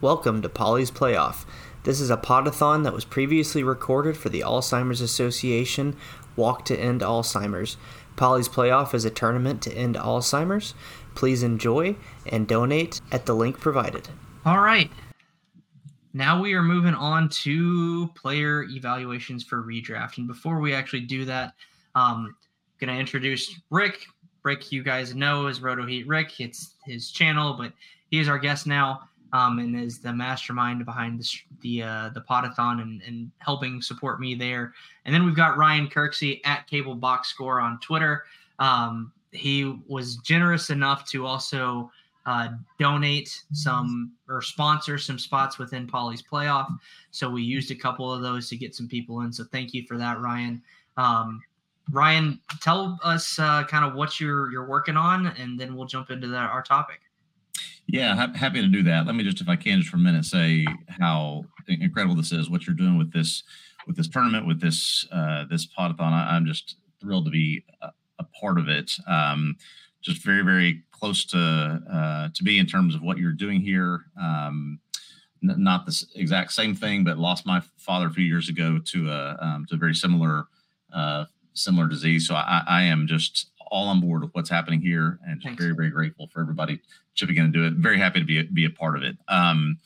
Welcome to Polly's Playoff. This is a podathon that was previously recorded for the Alzheimer's Association Walk to End Alzheimer's. Polly's Playoff is a tournament to end Alzheimer's. Please enjoy and donate at the link provided. All right. Now we are moving on to player evaluations for redraft. And before we actually do that, um, going to introduce Rick. Rick, you guys know is Roto Heat Rick. It's his channel, but he is our guest now um, and is the mastermind behind the the, uh, the podathon and, and helping support me there. And then we've got Ryan Kirksey at Cable Box Score on Twitter. Um, he was generous enough to also uh, donate some or sponsor some spots within Polly's playoff. So we used a couple of those to get some people in. So thank you for that, Ryan. Um, Ryan, tell us uh, kind of what you're you're working on, and then we'll jump into that, our topic. Yeah, ha- happy to do that. Let me just, if I can, just for a minute, say how incredible this is. What you're doing with this, with this tournament, with this uh, this podathon. I, am just thrilled to be a, a part of it. Um, just very, very close to uh, to be in terms of what you're doing here. Um, n- not the exact same thing, but lost my father a few years ago to a um, to a very similar uh, similar disease. So I, I am just all on board with what's happening here and just very, very grateful for everybody chipping in and do it. Very happy to be a, be a part of it. Um,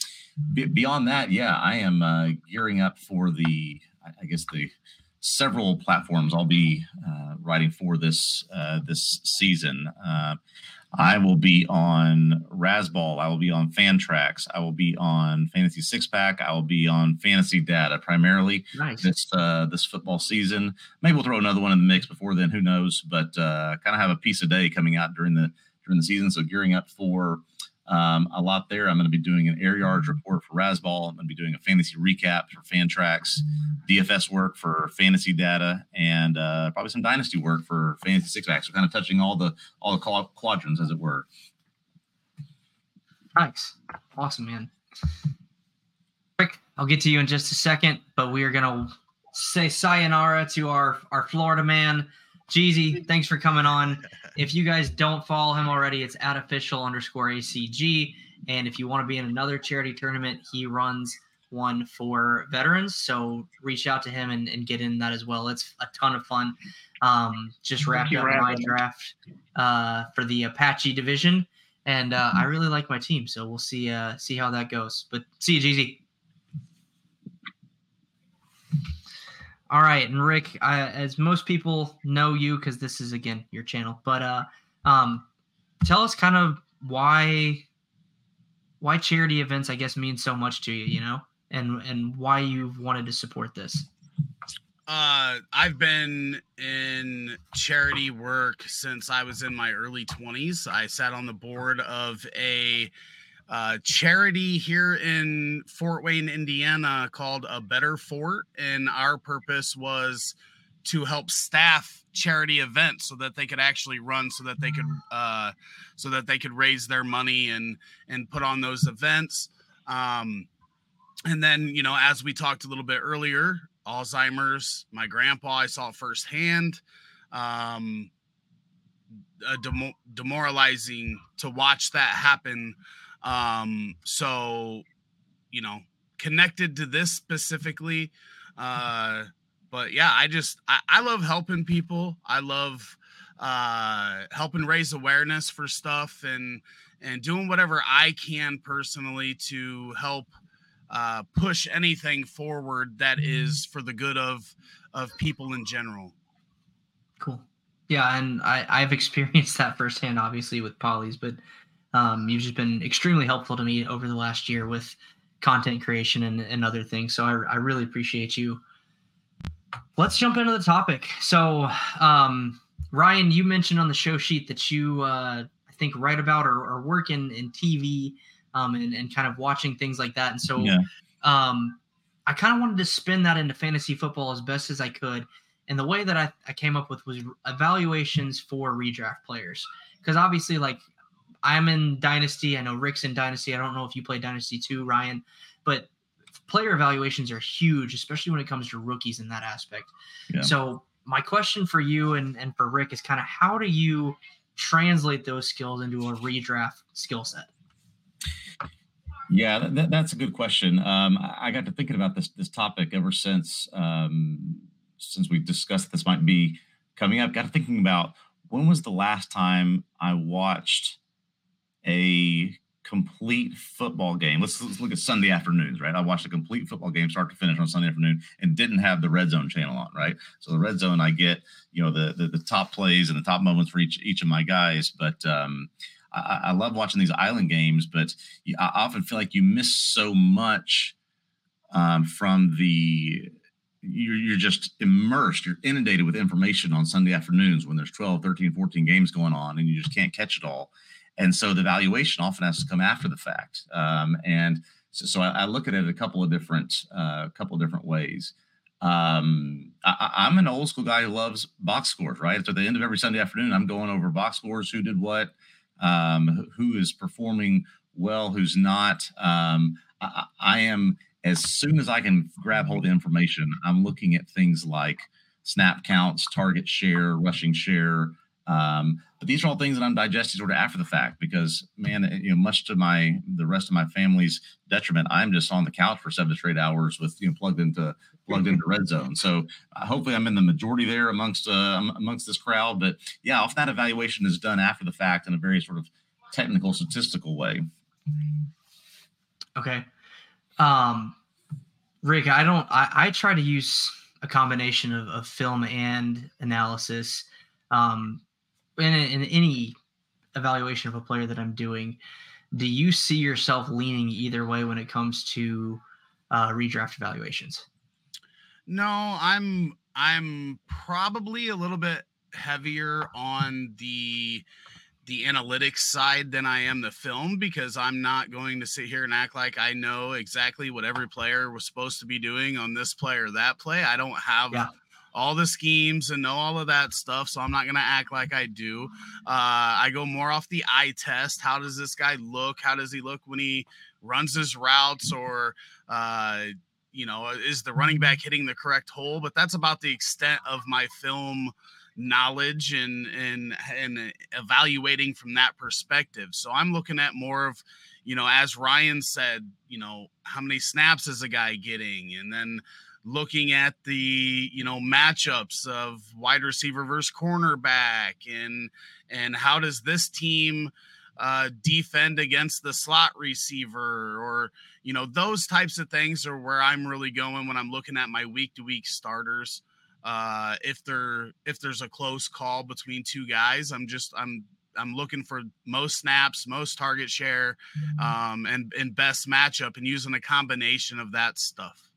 b- beyond that, yeah, I am uh, gearing up for the, I guess the several platforms I'll be uh, writing for this uh, this season. I will be on Razzball. I will be on Fantrax. I will be on Fantasy Six Pack. I will be on Fantasy Data primarily nice. this uh, this football season. Maybe we'll throw another one in the mix before then. Who knows? But uh, kind of have a piece a day coming out during the during the season. So gearing up for um, a lot there. I'm going to be doing an air yards report for Razzball. I'm going to be doing a fantasy recap for Fantrax, DFS work for fantasy data, and uh, probably some dynasty work for fantasy six packs. So kind of touching all the all the quadrants, as it were. Nice, awesome, man. Quick, I'll get to you in just a second, but we are going to say sayonara to our our Florida man. Jeezy, thanks for coming on. If you guys don't follow him already, it's at official underscore ACG. And if you want to be in another charity tournament, he runs one for veterans. So reach out to him and, and get in that as well. It's a ton of fun. Um, just wrapped up my draft uh, for the Apache division, and uh, I really like my team. So we'll see uh, see how that goes. But see you, Jeezy. All right, and Rick, I, as most people know you because this is again your channel, but uh, um, tell us kind of why why charity events, I guess, mean so much to you, you know, and and why you've wanted to support this. Uh, I've been in charity work since I was in my early 20s. I sat on the board of a uh, charity here in Fort Wayne, Indiana, called A Better Fort. And our purpose was to help staff charity events so that they could actually run so that they could uh, so that they could raise their money and and put on those events um, and then you know as we talked a little bit earlier alzheimer's my grandpa i saw firsthand um, demo- demoralizing to watch that happen um, so, you know, connected to this specifically. Uh, but yeah, I just I, I love helping people. I love uh helping raise awareness for stuff and and doing whatever I can personally to help uh, push anything forward that is for the good of of people in general. Cool. Yeah, and I I've experienced that firsthand, obviously with Polly's, but um, you've just been extremely helpful to me over the last year with content creation and, and other things. So I, I really appreciate you. Let's jump into the topic. So, um, Ryan, you mentioned on the show sheet that you, uh, I think, write about or, or work in, in TV um, and, and kind of watching things like that. And so yeah. um, I kind of wanted to spin that into fantasy football as best as I could. And the way that I, I came up with was evaluations for redraft players. Because obviously, like I'm in Dynasty. I know Rick's in Dynasty. I don't know if you play Dynasty too, Ryan, but player evaluations are huge, especially when it comes to rookies in that aspect. Yeah. So my question for you and, and for Rick is kind of how do you translate those skills into a redraft skill set? Yeah, that, that's a good question. Um, I got to thinking about this this topic ever since um, since we discussed this might be coming up. Got to thinking about when was the last time I watched a complete football game. Let's, let's look at Sunday afternoons, right? I watched a complete football game start to finish on Sunday afternoon and didn't have the red zone channel on, right? So the red zone, I get, you know, the the, the top plays and the top moments for each each of my guys, but um, I, I love watching these island games, but I often feel like you miss so much um, from the you're, you're just immersed you're inundated with information on sunday afternoons when there's 12 13 14 games going on and you just can't catch it all and so the valuation often has to come after the fact um, and so, so I, I, look at it a couple of different uh, couple of different ways um, I, am an old school guy who loves box scores right so at the end of every sunday afternoon i'm going over box scores who did what um, who is performing well, who's not. Um, I, I, am as soon as I can grab hold of information, I'm looking at things like snap counts, target share, rushing share. Um, but these are all things that I'm digesting sort of after the fact because, man, you know, much to my the rest of my family's detriment, I'm just on the couch for seven to straight hours with you know plugged into plugged into red zone. So uh, hopefully I'm in the majority there amongst uh, amongst this crowd. But yeah, often that evaluation is done after the fact in a very sort of technical statistical way. Okay. Um, Rick, I don't. I, I try to use a combination of, of film and analysis. Um, in, in any evaluation of a player that I'm doing, do you see yourself leaning either way when it comes to uh, redraft evaluations? No, I'm I'm probably a little bit heavier on the the analytics side than I am the film because I'm not going to sit here and act like I know exactly what every player was supposed to be doing on this play or that play. I don't have yeah. All the schemes and know all of that stuff, so I'm not going to act like I do. Uh, I go more off the eye test. How does this guy look? How does he look when he runs his routes or uh, you know, is the running back hitting the correct hole? But that's about the extent of my film knowledge and and and evaluating from that perspective. So I'm looking at more of, you know, as Ryan said, you know, how many snaps is a guy getting, and then looking at the you know matchups of wide receiver versus cornerback, and and how does this team uh, defend against the slot receiver or you know those types of things are where i'm really going when i'm looking at my week to week starters uh if there if there's a close call between two guys i'm just i'm i'm looking for most snaps most target share mm-hmm. um and and best matchup and using a combination of that stuff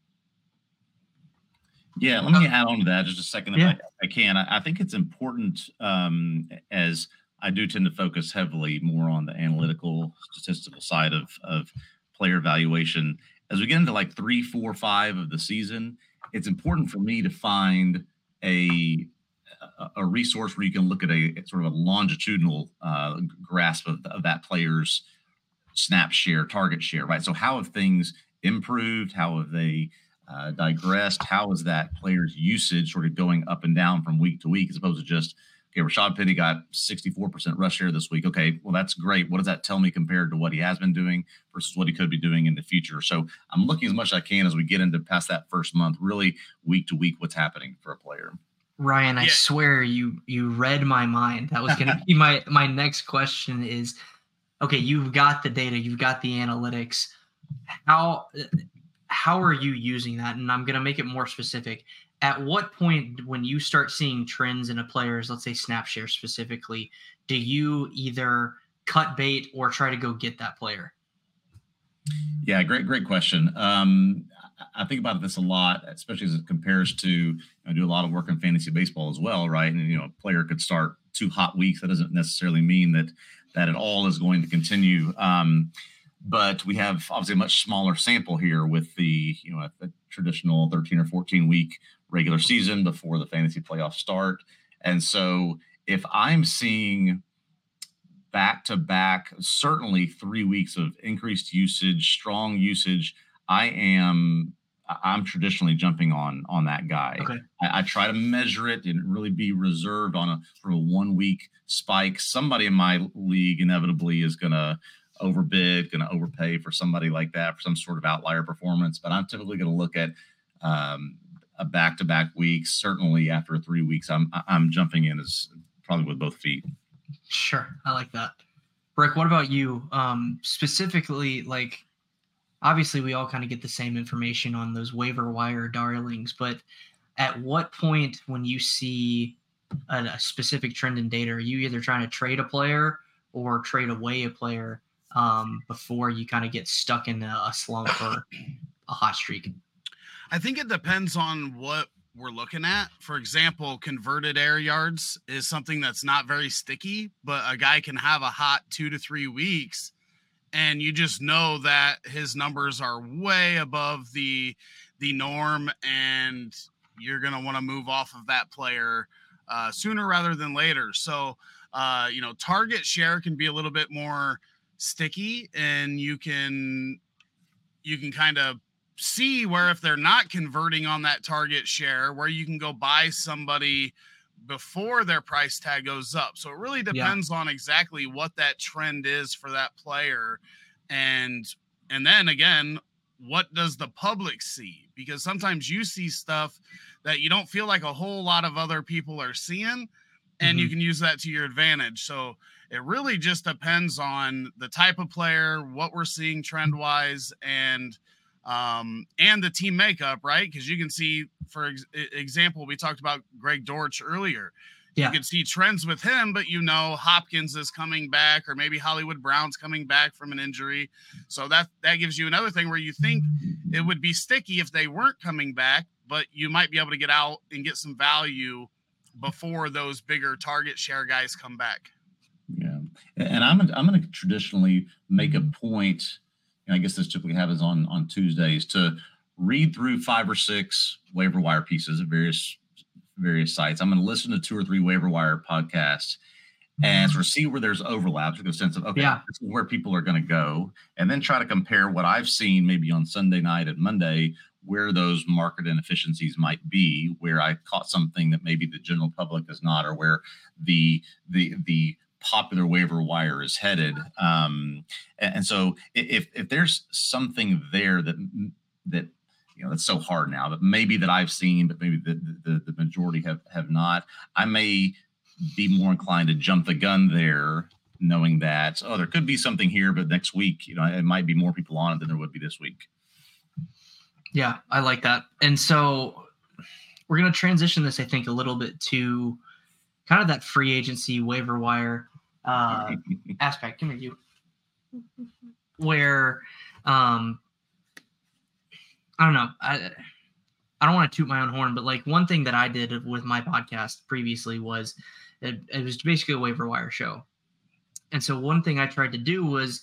yeah let me add on to that just a second if yeah. I, I, can I, I think it's important um as I do tend to focus heavily more on the analytical, statistical side of of player evaluation. As we get into like three, four, five of the season, it's important for me to find a a resource where you can look at a sort of a longitudinal uh, grasp of, of that player's snap share, target share, right? So how have things improved? How have they uh, digressed? How is that player's usage sort of going up and down from week to week, as opposed to just okay, Rashaad Penny got 64% rush share this week. Okay, well, that's great. What does that tell me compared to what he has been doing versus what he could be doing in the future? So I'm looking as much as I can as we get into past that first month, really week to week, what's happening for a player. Ryan, I yeah. swear you you read my mind. That was going to be my my next question is okay, you've got the data, you've got the analytics. How how are you using that? And I'm going to make it more specific. At what point when you start seeing trends in a player's let's say snap share specifically do you either cut bait or try to go get that player? Yeah great great question. Um, i think about this a lot especially as it compares to i do a lot of work in fantasy baseball as well right? And you know a player could start two hot weeks. That doesn't necessarily mean that that at all is going to continue. Um, but we have obviously a much smaller sample here with the you know a, a traditional 13 or 14 week regular season before the fantasy playoffs start. And so if I'm seeing back to back, certainly three weeks of increased usage, strong usage, I am I'm traditionally jumping on on that guy. Okay. I, I, try to measure it and really be reserved on a sort of one week spike. Somebody in my league inevitably is gonna overbid, going to overpay for somebody like that for some sort of outlier performance. But I'm typically going to look at um, a back-to-back week. Certainly, after three weeks, I'm I'm jumping in as probably with both feet. Sure, I like that. Rick, what about you? Um, specifically, like obviously we all kind of get the same information on those waiver wire darlings, but at what point when you see a, a specific trend in data, are you either trying to trade a player or trade away a player um, before you kind of get stuck in a, a slump or a hot streak? I think it depends on what we're looking at. For example, converted air yards is something that's not very sticky, but a guy can have a hot two to three weeks, and you just know that his numbers are way above the the norm, and you're gonna want to move off of that player uh, sooner rather than later. So, uh, you know, target share can be a little bit more sticky, and you can you can kind of see where if they're not converting on that target share, where you can go buy somebody before their price tag goes up. So it really depends yeah. on exactly what that trend is for that player and and then again what does the public see because sometimes you see stuff that you don't feel like a whole lot of other people are seeing and mm-hmm. you can use that to your advantage so it really just depends on the type of player what we're seeing trend wise and um, and the team makeup, right? Because you can see, for ex- example, we talked about Greg Dortch earlier. Yeah. You can see trends with him, but you know Hopkins is coming back, or maybe Hollywood Brown's coming back from an injury. So that that gives you another thing where you think it would be sticky if they weren't coming back, but you might be able to get out and get some value before those bigger target share guys come back. And I'm I'm going to traditionally make a mm-hmm. point I guess this typically happens on on Tuesdays to read through five or six waiver wire pieces at various various sites. I'm going to listen to two or three waiver wire podcasts and mm-hmm. sort of see where there's overlaps with a sense of okay, yeah. this is where people are going to go, and then try to compare what I've seen maybe on Sunday night and Monday where those market inefficiencies might be, where I caught something that maybe the general public is not, or where the the the popular waiver wire is headed. Um, and, and, so if if there's something there that that you know that's so hard now, but maybe that I've seen, but maybe the, the, the majority have have not, I may be more inclined to jump the gun there, knowing that oh there could be something here, but next week you know it might be more people on it than there would be this week. Yeah, I like that. And so we're going to transition this, I think, a little bit to kind of that free agency waiver wire uh, aspect. Come here, you. Where, um, I don't know. I I don't want to toot my own horn, but like one thing that I did with my podcast previously was it, it was basically a waiver wire show, and so one thing I tried to do was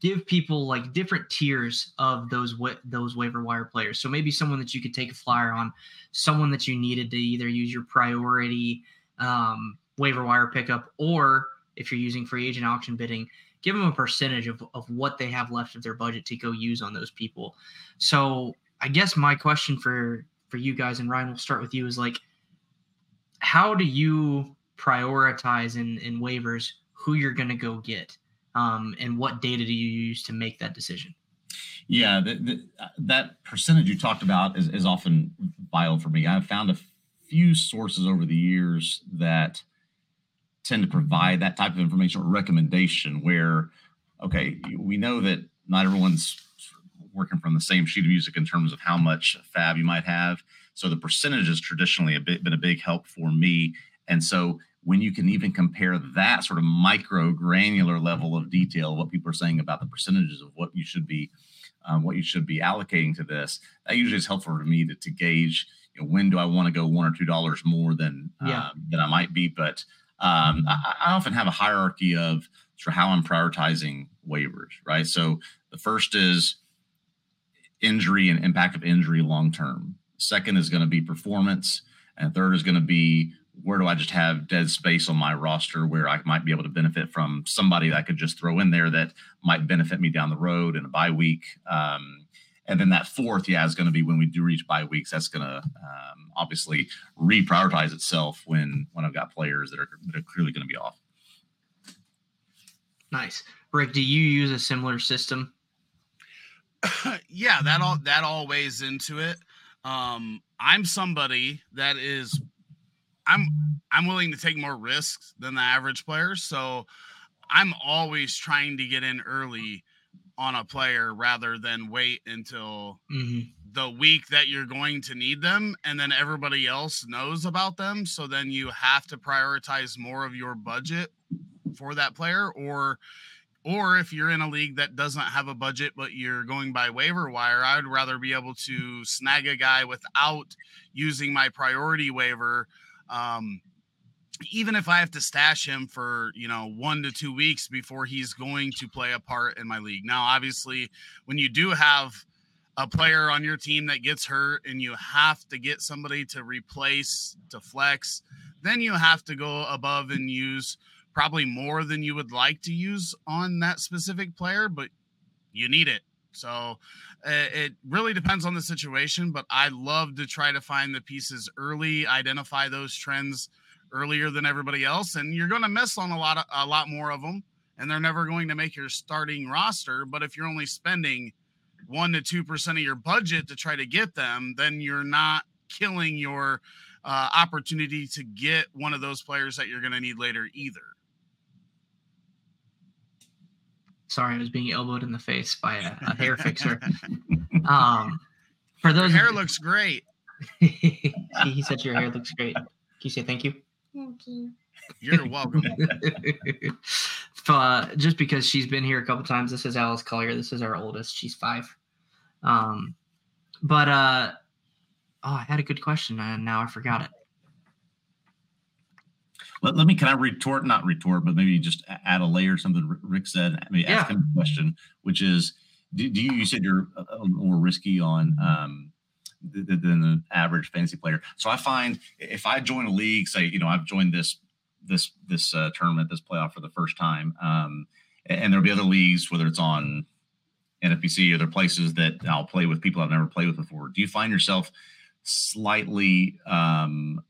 give people like different tiers of those wa- those waiver wire players. So maybe someone that you could take a flyer on, someone that you needed to either use your priority um, waiver wire pickup or if you're using free agent auction bidding, give them a percentage of, of what they have left of their budget to go use on those people. So I guess my question for for you guys and Ryan, we'll start with you is like, how do you prioritize in in waivers who you're going to go get, um, and what data do you use to make that decision? Yeah, the, the, that percentage you talked about is, is often vital for me. I've found a few sources over the years that tend to provide that type of information or recommendation where, okay, we know that not everyone's working from the same sheet of music in terms of how much fab you might have. So the percentage has traditionally a bit, been a big help for me. And so when you can even compare that sort of micro granular level of detail, what people are saying about the percentages of what you should be, um, what you should be allocating to this, that usually is helpful for me to, to gauge you know, when do I want to go one or two dollars more than yeah. uh, than I might be. But um, I, I, often have a hierarchy of sort of how I'm prioritizing waivers, right? So the first is injury and impact of injury long term. Second is going to be performance, and third is going to be where do I just have dead space on my roster where I might be able to benefit from somebody that I could just throw in there that might benefit me down the road in a bye week. Um, and then that fourth, yeah, is going to be when we do reach bye weeks. That's going to um, obviously reprioritize itself when when I've got players that are that are clearly going to be off. Nice, Rick, do you use a similar system? yeah, that all that all weighs into it. Um, I'm somebody that is I'm I'm willing to take more risks than the average player, so I'm always trying to get in early on a player rather than wait until Mm-hmm. the week that you're going to need them and then everybody else knows about them so then you have to prioritize more of your budget for that player or or if you're in a league that doesn't have a budget but you're going by waiver wire i'd rather be able to snag a guy without using my priority waiver um, even if i have to stash him for you know one to two weeks before he's going to play a part in my league. Now obviously when you do have a player on your team that gets hurt and you have to get somebody to replace to flex then you have to go above and use probably more than you would like to use on that specific player but you need it. So it really depends on the situation but i love to try to find the pieces early identify those trends earlier than everybody else and you're going to miss on a lot of a lot more of them and they're never going to make your starting roster but if you're only spending one to two percent of your budget to try to get them, then you're not killing your uh, opportunity to get one of those players that you're going to need later either. Sorry, I was being elbowed in the face by a, a hair fixer. Um, for Your those hair of, looks great. he, he said your hair looks great. Can you say thank you? You're welcome. uh, just because she's been here a couple times. This is Alice Collier. This is our oldest. She's five. Um, but uh, oh, I had a good question and now I forgot it. Let, let me, can I retort, not retort, but maybe just add a layer, something Rick said, maybe ask Yeah. him a question, which is, do, do you, you said you're a, a little more risky on, um, th- th- than the average fantasy player. So I find if I join a league, say, you know, I've joined this, this, this uh, tournament, this playoff for the first time, um, and, there'll be other leagues, whether it's on NFPC or other places that I'll play with people I've never played with before. Do you find yourself slightly, um,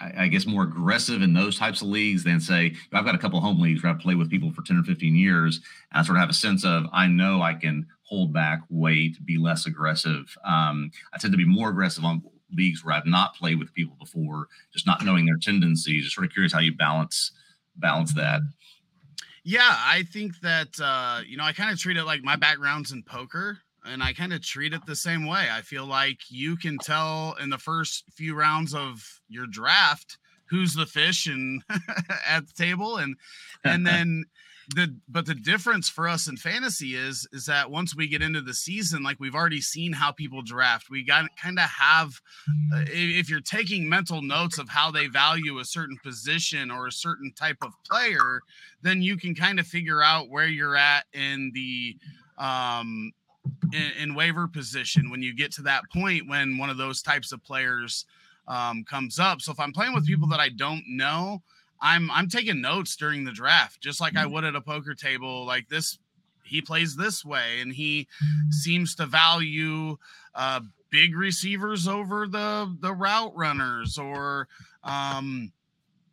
I, I guess more aggressive in those types of leagues than say I've got a couple home leagues where I play with people for 10 or 15 years and I sort of have a sense of I know I can hold back, wait, be less aggressive. Um, I tend to be more aggressive on leagues where I've not played with people before, just not knowing their tendencies. Just sort of curious how you balance balance that. Yeah, I think that uh, you know, I kind of treat it like my background's in poker, and I kind of treat it the same way. I feel like you can tell in the first few rounds of your draft who's the fish and at the table, and and then the but the difference for us in fantasy is is that once we get into the season, like we've already seen how people draft, we got kind of have uh, if you're taking mental notes of how they value a certain position or a certain type of player then you can kind of figure out where you're at in the um in, in waiver position when you get to that point when one of those types of players um comes up. So if i'm playing with people that i don't know i'm i'm taking notes during the draft just like i would at a poker table like this he plays this way and he seems to value uh big receivers over the the route runners or um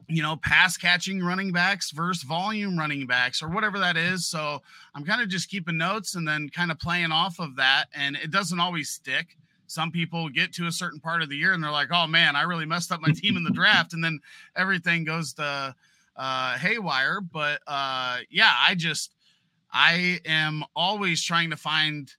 you know, pass catching running backs versus volume running backs or whatever that is. So I'm kind of just keeping notes and then kind of playing off of that. And it doesn't always stick. Some people get to a certain part of the year and they're like, oh man, I really messed up my team in the draft. And then everything goes to uh, haywire. But uh, yeah, I just, I am always trying to find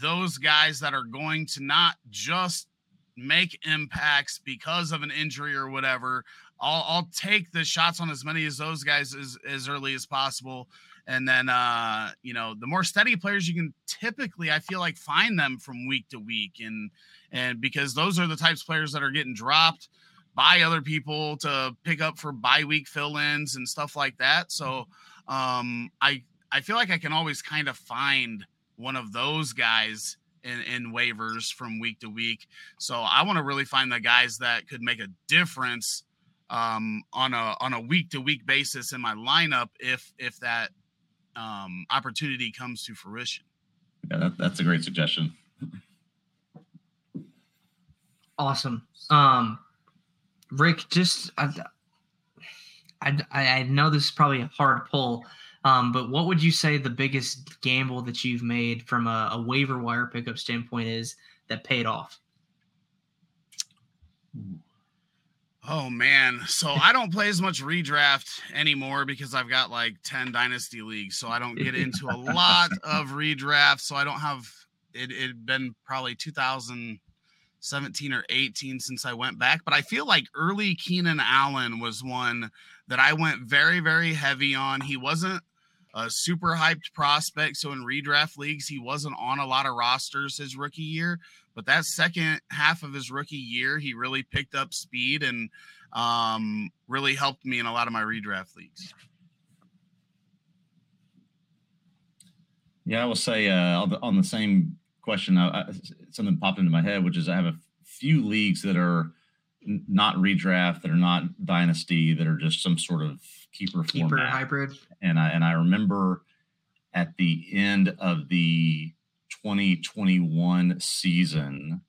those guys that are going to not just make impacts because of an injury or whatever. I'll I'll take the shots on as many as those guys as, as early as possible. And then uh, you know, the more steady players you can typically I feel like find them from week to week and and because those are the types of players that are getting dropped by other people to pick up for bye week fill-ins and stuff like that. So um I I feel like I can always kind of find one of those guys in, in waivers from week to week. So I want to really find the guys that could make a difference um, on a on a week to week basis in my lineup if if that um, opportunity comes to fruition. Yeah, that, that's a great suggestion. Awesome. Um, Rick, just I, I, I know this is probably a hard pull, Um, but what would you say the biggest gamble that you've made from a, a waiver wire pickup standpoint is that paid off? Oh man, so I don't play as much redraft anymore because I've got like 10 dynasty leagues, so I don't get into a lot of redraft, so I don't have it it been probably 2017 or 18 since I went back, but I feel like early Keenan Allen was one that I went very very heavy on. He wasn't a super hyped prospect. So in redraft leagues, he wasn't on a lot of rosters his rookie year. But that second half of his rookie year, he really picked up speed and um, really helped me in a lot of my redraft leagues. Yeah, I will say uh, on, the, same question, I, I, something popped into my head, which is I have a few leagues that are not redraft, that are not dynasty, that are just some sort of keeper, keeper format. hybrid. And I and I remember at the end of the 2021 season,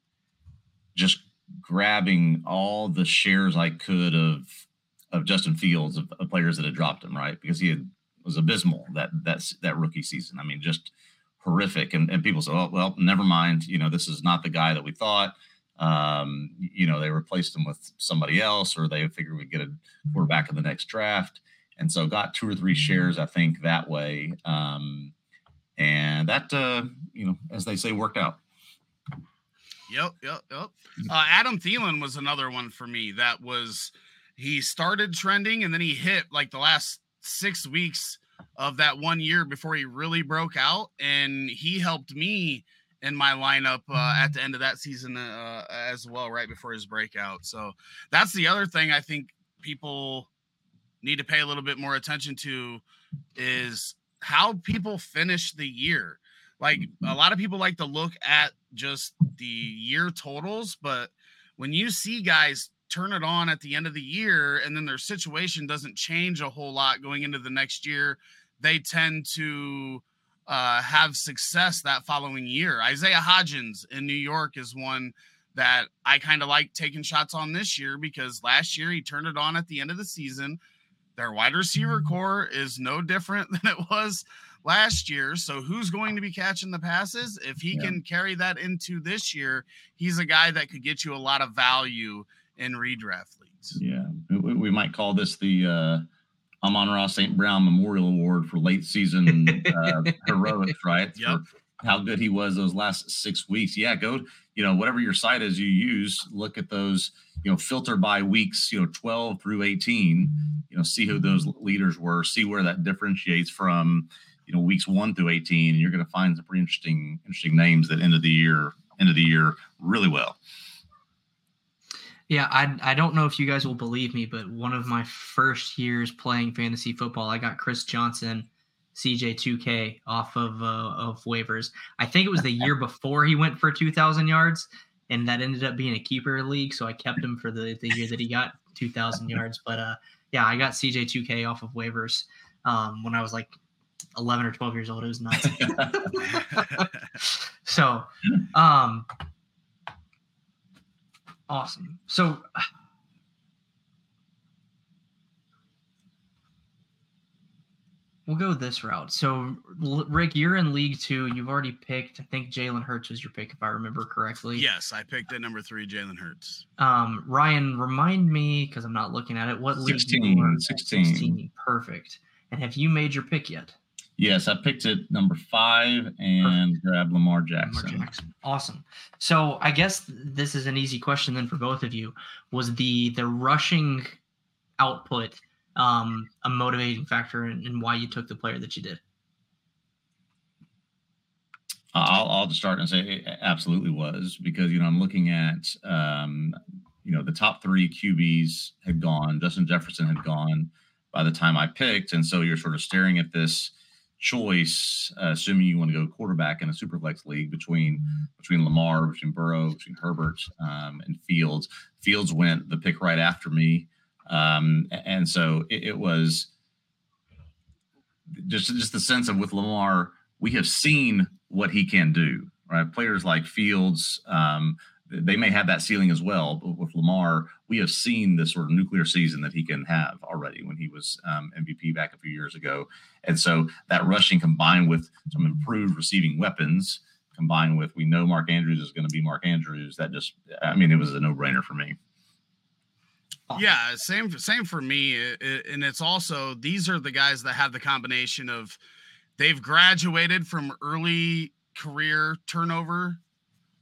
just grabbing all the shares I could of of Justin Fields of, of players that had dropped him, right? Because he had was abysmal that that's that rookie season. I mean, just horrific. And, and people said, oh, well, never mind. You know, this is not the guy that we thought. Um, you know, they replaced him with somebody else, or they figured we'd get a quarterback in the next draft. And so got two or three shares, I think, that way. Um, and that, uh, you know, as they say, worked out. Yep, yep, yep. Uh, Adam Thielen was another one for me. That was he started trending and then he hit like the last six weeks of that one year before he really broke out, and he helped me in my lineup uh, at the end of that season uh, as well, right before his breakout. So that's the other thing I think people need to pay a little bit more attention to is how people finish the year. Like a lot of people like to look at just the year totals, but when you see guys turn it on at the end of the year and then their situation doesn't change a whole lot going into the next year, they tend to uh, have success that following year. Isaiah Hodgins in New York is one that I kind of like taking shots on this year because last year he turned it on at the end of the season. Their wide receiver core is no different than it was last year. So who's going to be catching the passes? If he yeah. can carry that into this year, he's a guy that could get you a lot of value in redraft leagues. Yeah, we, we might call this the uh, Amon-Ra St. Brown Memorial Award for late season uh, heroics, right? Yep. For how good he was those last six weeks. Yeah, go, you know, whatever your site is you use, look at those, you know, filter by weeks, you know, 12 through 18, you know, see who those leaders were, see where that differentiates from, you know, weeks one through 18. And you're going to find some pretty interesting, interesting names that end of the year, end of the year really well. Yeah, I I don't know if you guys will believe me, but one of my first years playing fantasy football, I got Chris Johnson, CJ2K off of uh, of waivers. I think it was the year before he went for 2,000 yards, and that ended up being a keeper league, so I kept him for the the year that he got 2,000 yards. But uh, yeah, I got CJ2K off of waivers um, when I was like 11 or 12 years old. It was nuts. so, um, Awesome. So we'll go this route. So Rick, you're in League Two. You've already picked. I think Jalen Hurts was your pick, if I remember correctly. Yes, I picked at number three, Jalen Hurts. Um, Ryan, remind me because I'm not looking at it. What 16, league? 16. 16. Perfect. And have you made your pick yet? Yes, I picked it number five and Perfect. grabbed Lamar Jackson. Lamar Jackson. Awesome. So I guess this is an easy question then for both of you. Was the the rushing output um, a motivating factor in, in why you took the player that you did? I'll, I'll just start and say it absolutely was because you know I'm looking at um, you know the top three QBs had gone, Justin Jefferson had gone by the time I picked, and so you're sort of staring at this choice, uh, assuming you want to go quarterback in a superflex league between between Lamar, between Burrow, between Herbert, um, and Fields. Fields went the pick right after me, um, and so it, it, was just just the sense of with Lamar, we have seen what he can do. Right, players like Fields. Um, they may have that ceiling as well, but with Lamar, we have seen this sort of nuclear season that he can have already when he was um, MVP back a few years ago. And so that rushing combined with some improved receiving weapons, combined with we know Mark Andrews is going to be Mark Andrews, that just, I mean, it was a no brainer for me. Yeah, same same for me, and it's also these are the guys that have the combination of they've graduated from early career turnover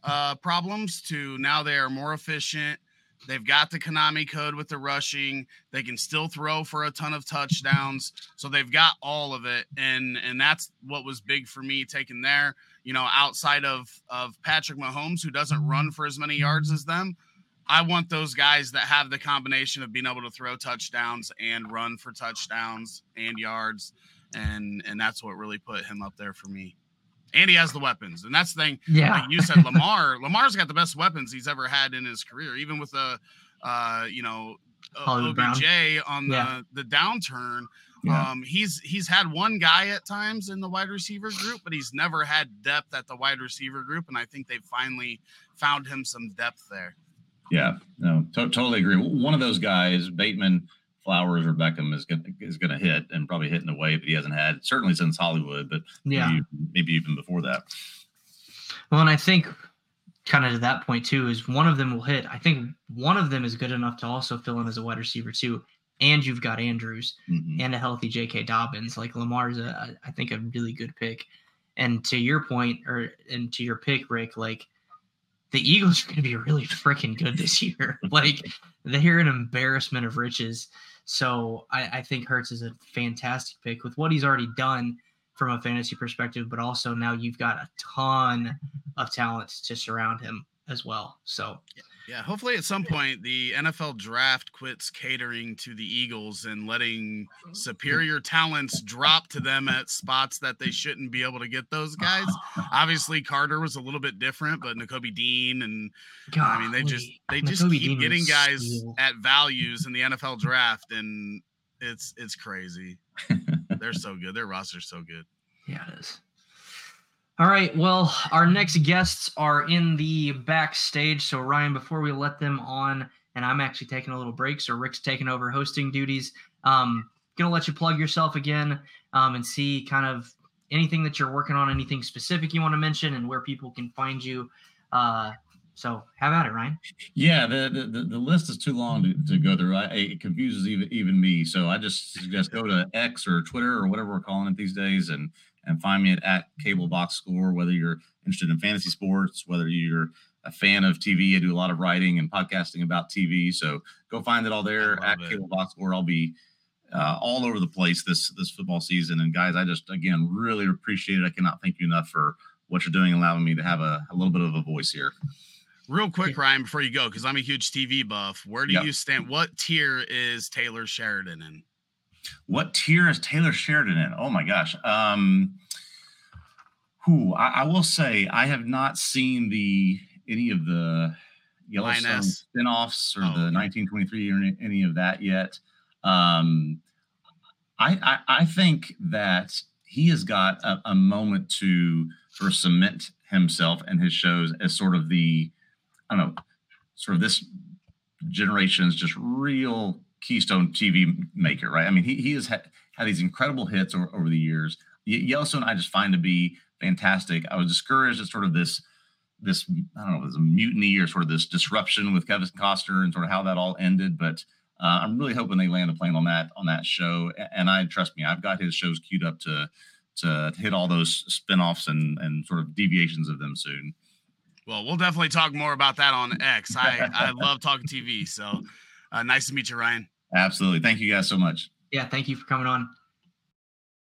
uh, problems to now they are more efficient. They've got the Konami code with the rushing. They can still throw for a ton of touchdowns. So they've got all of it. And and that's what was big for me taking there. You know, outside of of Patrick Mahomes, who doesn't run for as many yards as them, I want those guys that have the combination of being able to throw touchdowns and run for touchdowns and yards. And and that's what really put him up there for me and he has the weapons. And that's the thing. Yeah. Like you said, Lamar, Lamar's got the best weapons he's ever had in his career, even with a, uh, you know, Hollywood OBJ Brown. on the, yeah. the downturn. Yeah. Um, he's he's had one guy at times in the wide receiver group, but he's never had depth at the wide receiver group, and I think they've finally found him some depth there. Yeah, no, to- totally agree. One of those guys, Bateman, Flowers or Beckham is going is going to hit and probably hit in a way that he hasn't had certainly since Hollywood, but yeah, maybe, maybe even before that. Well, and I think kind of to that point too is one of them will hit. I think one of them is good enough to also fill in as a wide receiver too. And you've got Andrews mm-hmm. and a healthy J.K. Dobbins. Like Lamar's a, I think a really good pick. And to your point, or and to your pick, Rick, like the Eagles are going to be really freaking good this year. like they're an embarrassment of riches. So I, I think Hurts is a fantastic pick with what he's already done from a fantasy perspective, but also now you've got a ton of talent to surround him as well. So yeah, hopefully at some point the NFL draft quits catering to the Eagles and letting mm-hmm. superior talents drop to them at spots that they shouldn't be able to get those guys. Obviously, Carter was a little bit different, but Nakobe Dean and God, I mean they just they just keep Dean getting guys cool. at values in the NFL draft, and it's it's crazy. They're so good. Their roster's so good. Yeah, it is. All right. Well, our next guests are in the backstage. So, Ryan, before we let them on, and I'm actually taking a little break, so Rick's taking over hosting duties. Um, gonna let you plug yourself again um, and see kind of anything that you're working on, anything specific you want to mention, and where people can find you. Uh, so have at it, Ryan. Yeah, the the, the list is too long to, to go through. I, it confuses even even me. So I just suggest go to X or Twitter or whatever we're calling it these days, and and find me at, at Cable Box Score. Whether you're interested in fantasy sports, whether you're a fan of TV, I do a lot of writing and podcasting about TV. So go find it all there at it. Cable Box Score. I'll be uh, all over the place this this football season. And guys, I just again really appreciate it. I cannot thank you enough for what you're doing, allowing me to have a, a little bit of a voice here. Real quick, Ryan, before you go, because I'm a huge TV buff. Where do yep. you stand? What tier is Taylor Sheridan in? What tier is Taylor Sheridan in? Oh my gosh. Um, who I, I will say I have not seen the any of the Yellowstone spinoffs or oh, the okay. 1923 or any, any, of that yet. Um, I, I, I think that he has got a, a moment to sort of cement himself and his shows as sort of the I don't know, sort of this generation's just real keystone TV maker, right? I mean, he, he has had, had these incredible hits over, over the years. Yellowstone, I just find to be fantastic. I was discouraged at sort of this, this I don't know, this mutiny or sort of this disruption with Kevin Costner and sort of how that all ended. But uh, I'm really hoping they land a plane on that on that show. And I trust me, I've got his shows queued up to to hit all those spinoffs and and sort of deviations of them soon. Well, we'll definitely talk more about that on X. I I love talking TV. So Uh, nice to meet you, Ryan. Absolutely. Thank you guys so much. Yeah, thank you for coming on.